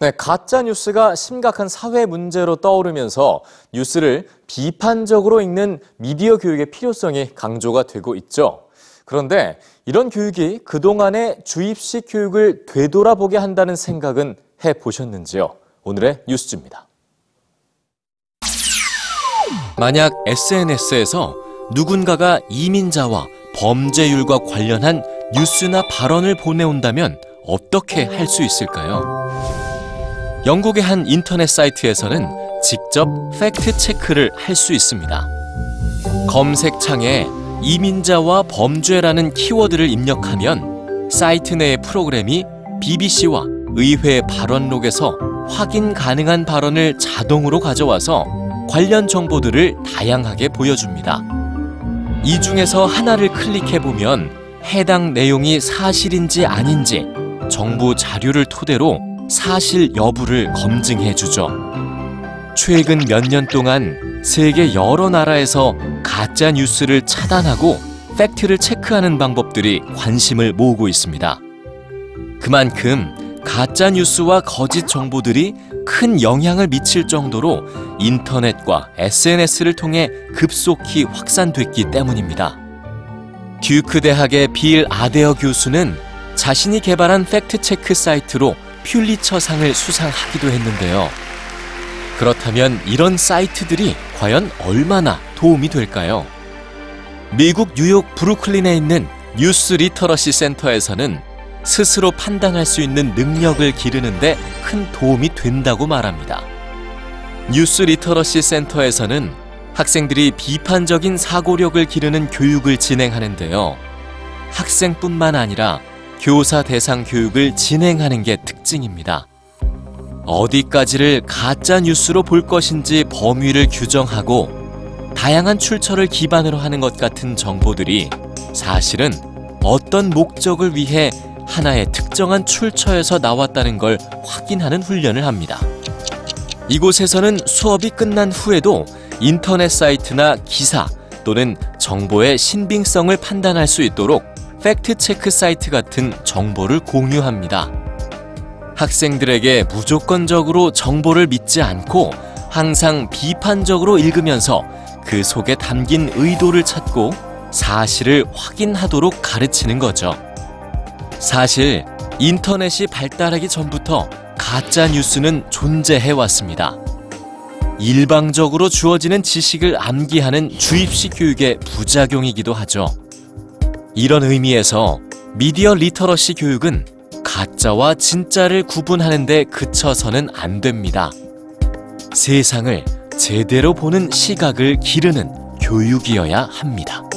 네, 가짜 뉴스가 심각한 사회 문제로 떠오르면서 뉴스를 비판적으로 읽는 미디어 교육의 필요성이 강조가 되고 있죠. 그런데 이런 교육이 그동안의 주입식 교육을 되돌아보게 한다는 생각은 해 보셨는지요? 오늘의 뉴스입니다. 만약 SNS에서 누군가가 이민자와 범죄율과 관련한 뉴스나 발언을 보내온다면 어떻게 할 수 있을까요? 영국의 한 인터넷 사이트에서는 직접 팩트 체크를 할 수 있습니다. 검색창에 이민자와 범죄라는 키워드를 입력하면 사이트 내의 프로그램이 BBC와 의회 발언록에서 확인 가능한 발언을 자동으로 가져와서 관련 정보들을 다양하게 보여줍니다. 이 중에서 하나를 클릭해 보면 해당 내용이 사실인지 아닌지 정부 자료를 토대로 사실 여부를 검증해 주죠. 최근 몇 년 동안 세계 여러 나라에서 가짜 뉴스를 차단하고 팩트를 체크하는 방법들이 관심을 모으고 있습니다. 그만큼 가짜 뉴스와 거짓 정보들이 큰 영향을 미칠 정도로 인터넷과 SNS를 통해 급속히 확산됐기 때문입니다. 듀크 대학의 빌 아데어 교수는 자신이 개발한 팩트체크 사이트로 퓰리처상을 수상하기도 했는데요. 그렇다면 이런 사이트들이 과연 얼마나 도움이 될까요? 미국 뉴욕 브루클린에 있는 뉴스 리터러시 센터에서는 스스로 판단할 수 있는 능력을 기르는데 큰 도움이 된다고 말합니다. 뉴스 리터러시 센터에서는 학생들이 비판적인 사고력을 기르는 교육을 진행하는데요. 학생뿐만 아니라 교사 대상 교육을 진행하는 게 특징입니다. 어디까지를 가짜 뉴스로 볼 것인지 범위를 규정하고 다양한 출처를 기반으로 하는 것 같은 정보들이 사실은 어떤 목적을 위해 하나의 특정한 출처에서 나왔다는 걸 확인하는 훈련을 합니다. 이곳에서는 수업이 끝난 후에도 인터넷 사이트나 기사 또는 정보의 신빙성을 판단할 수 있도록 팩트체크 사이트 같은 정보를 공유합니다. 학생들에게 무조건적으로 정보를 믿지 않고 항상 비판적으로 읽으면서 그 속에 담긴 의도를 찾고 사실을 확인하도록 가르치는 거죠. 사실 인터넷이 발달하기 전부터 가짜 뉴스는 존재해 왔습니다. 일방적으로 주어지는 지식을 암기하는 주입식 교육의 부작용이기도 하죠. 이런 의미에서 미디어 리터러시 교육은 가짜와 진짜를 구분하는 데 그쳐서는 안 됩니다. 세상을 제대로 보는 시각을 기르는 교육이어야 합니다.